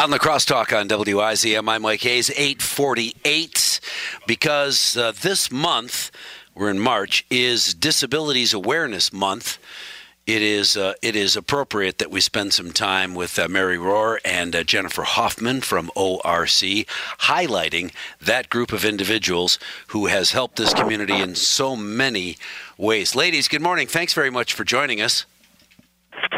On the crosstalk on WIZM, I'm Mike Hayes, 848, because uh, this month, we're in March, is Disabilities Awareness Month. It is uh, it is appropriate that we spend some time with uh, Mary Rohr and uh, Jennifer Hoffman from ORC, highlighting that group of individuals who has helped this community in so many ways. Ladies, good morning. Thanks very much for joining us.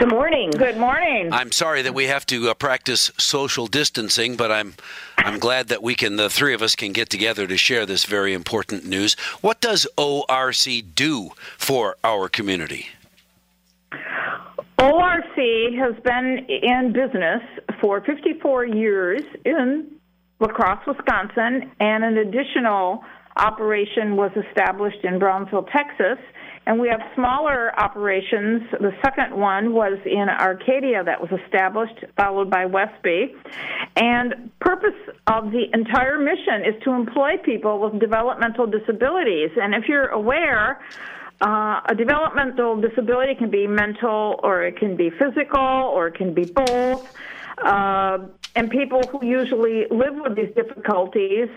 Good morning. Good morning. I'm sorry that we have to uh, practice social distancing, but I'm I'm glad that we can the three of us can get together to share this very important news. What does ORC do for our community? ORC has been in business for 54 years in La Crosse, Wisconsin, and an additional operation was established in Brownsville, Texas and we have smaller operations. The second one was in Arcadia that was established, followed by Westby. And purpose of the entire mission is to employ people with developmental disabilities. And if you're aware, uh, a developmental disability can be mental or it can be physical or it can be both. Uh, and people who usually live with these difficulties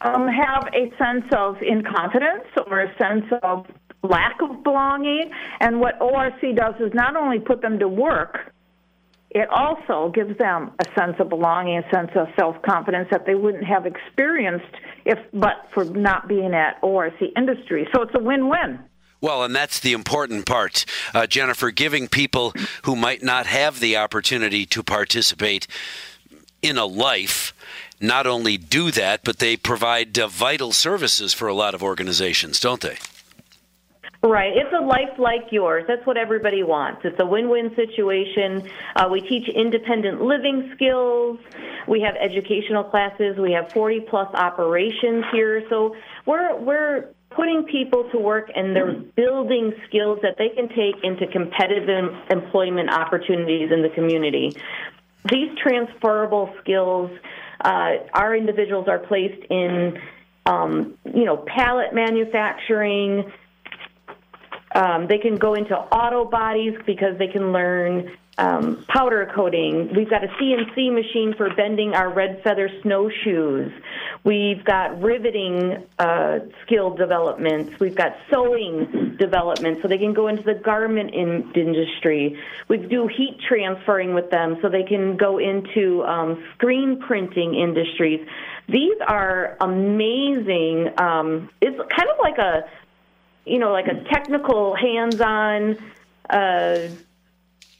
um, have a sense of incompetence or a sense of lack of belonging. And what ORC does is not only put them to work, it also gives them a sense of belonging, a sense of self confidence that they wouldn't have experienced if but for not being at ORC Industry. So it's a win win. Well, and that's the important part, uh, Jennifer, giving people who might not have the opportunity to participate in a life not only do that, but they provide uh, vital services for a lot of organizations, don't they? Right. It's a life like yours. That's what everybody wants. It's a win win situation. Uh, we teach independent living skills. We have educational classes. We have 40 plus operations here. So we're, we're putting people to work and they're building skills that they can take into competitive employment opportunities in the community. These transferable skills, uh, our individuals are placed in, um, you know, pallet manufacturing um, they can go into auto bodies because they can learn um, powder coating. We've got a CNC machine for bending our Redfeather snowshoes. We've got riveting uh, skill developments. We've got sewing development so they can go into the garment in- industry. We do heat transferring with them so they can go into um, screen printing industries. These are amazing. Um, it's kind of like a you know, like a technical, hands-on, uh,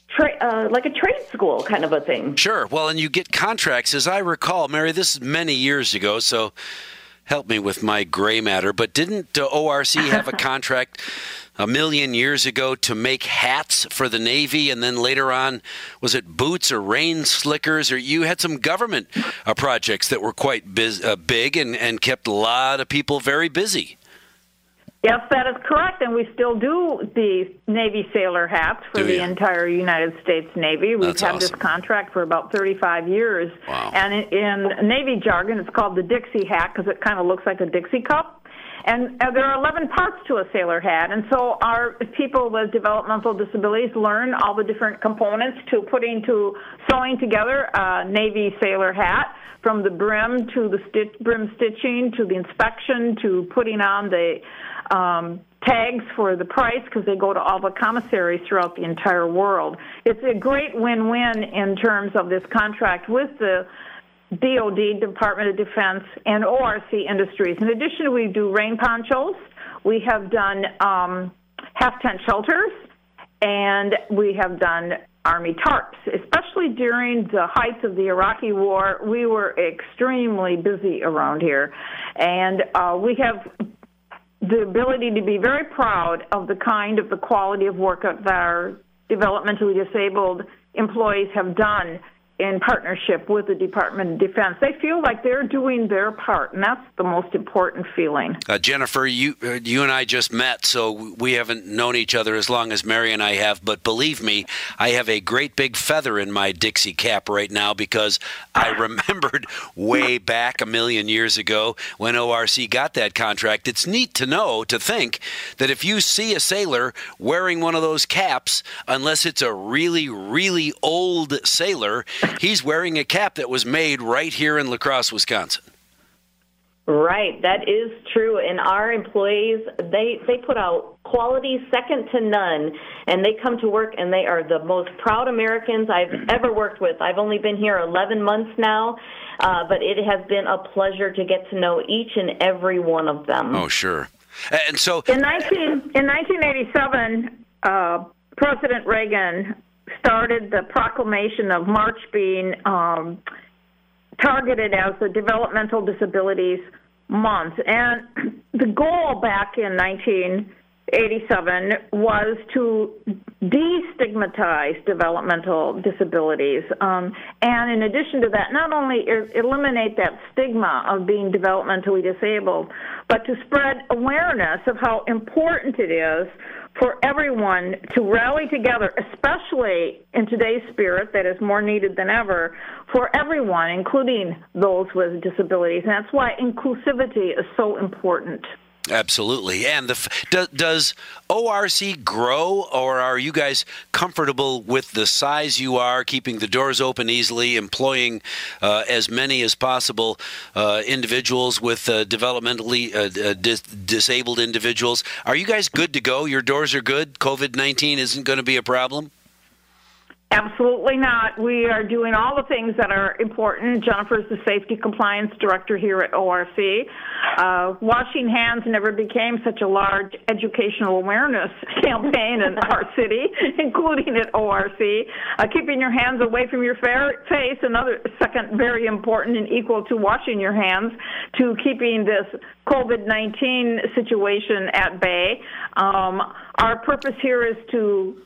tra- uh, like a trade school kind of a thing. Sure. Well, and you get contracts, as I recall, Mary. This is many years ago, so help me with my gray matter. But didn't uh, ORC have a contract? a million years ago to make hats for the Navy, and then later on, was it boots or rain slickers? Or you had some government uh, projects that were quite biz- uh, big and, and kept a lot of people very busy. Yes, that is correct, and we still do the Navy sailor hats for the entire United States Navy. We've That's had awesome. this contract for about 35 years, Wow. and in, in Navy jargon, it's called the Dixie hat because it kind of looks like a Dixie cup. And uh, there are 11 parts to a sailor hat, and so our people with developmental disabilities learn all the different components to putting to sewing together a Navy sailor hat, from the brim to the stitch, brim stitching to the inspection to putting on the um, tags for the price because they go to all the commissaries throughout the entire world. It's a great win-win in terms of this contract with the DoD, Department of Defense, and ORC Industries. In addition, we do rain ponchos. We have done um, half tent shelters, and we have done Army tarps. Especially during the heights of the Iraqi War, we were extremely busy around here, and uh, we have the ability to be very proud of the kind of the quality of work that our developmentally disabled employees have done in partnership with the Department of Defense. They feel like they're doing their part, and that's the most important feeling. Uh, Jennifer, you uh, you and I just met, so we haven't known each other as long as Mary and I have. But believe me, I have a great big feather in my Dixie cap right now because I remembered way back a million years ago when ORC got that contract. It's neat to know, to think that if you see a sailor wearing one of those caps, unless it's a really, really old sailor, he's wearing a cap that was made right here in La Crosse, Wisconsin. Right, that is true. And our employees, they they put out quality second to none, and they come to work and they are the most proud Americans I've ever worked with. I've only been here 11 months now, uh, but it has been a pleasure to get to know each and every one of them. Oh, sure. And so in 19 in 1987, uh, President Reagan started the proclamation of March being. Um, targeted as the Developmental Disabilities Month. And the goal back in 1987 was to destigmatize developmental disabilities. Um, and in addition to that, not only eliminate that stigma of being developmentally disabled, but to spread awareness of how important it is for everyone to rally together, especially in today's spirit that is more needed than ever, for everyone, including those with disabilities. And that's why inclusivity is so important. Absolutely. And the, do, does ORC grow, or are you guys comfortable with the size you are, keeping the doors open easily, employing uh, as many as possible uh, individuals with uh, developmentally uh, uh, dis- disabled individuals? Are you guys good to go? Your doors are good? COVID 19 isn't going to be a problem? Absolutely not. We are doing all the things that are important. Jennifer is the safety compliance director here at ORC. Uh, washing hands never became such a large educational awareness campaign in our city, including at ORC. Uh, keeping your hands away from your face, another second very important and equal to washing your hands, to keeping this COVID 19 situation at bay. Um, our purpose here is to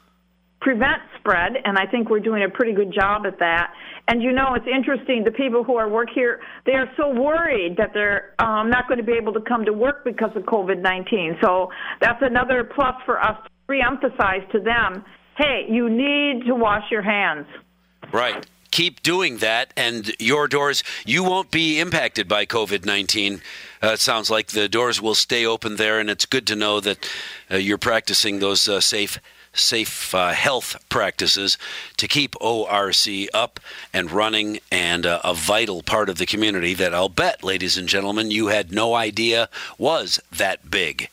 prevent spread, and I think we're doing a pretty good job at that. And you know, it's interesting. The people who are work here, they are so worried that they're um, not going to be able to come to work because of COVID-19. So that's another plus for us to re-emphasize to them: Hey, you need to wash your hands. Right keep doing that, and your doors, you won't be impacted by COVID 19. Uh, it sounds like the doors will stay open there, and it's good to know that uh, you're practicing those uh, safe safe uh, health practices to keep ORC up and running and uh, a vital part of the community that I'll bet, ladies and gentlemen, you had no idea was that big.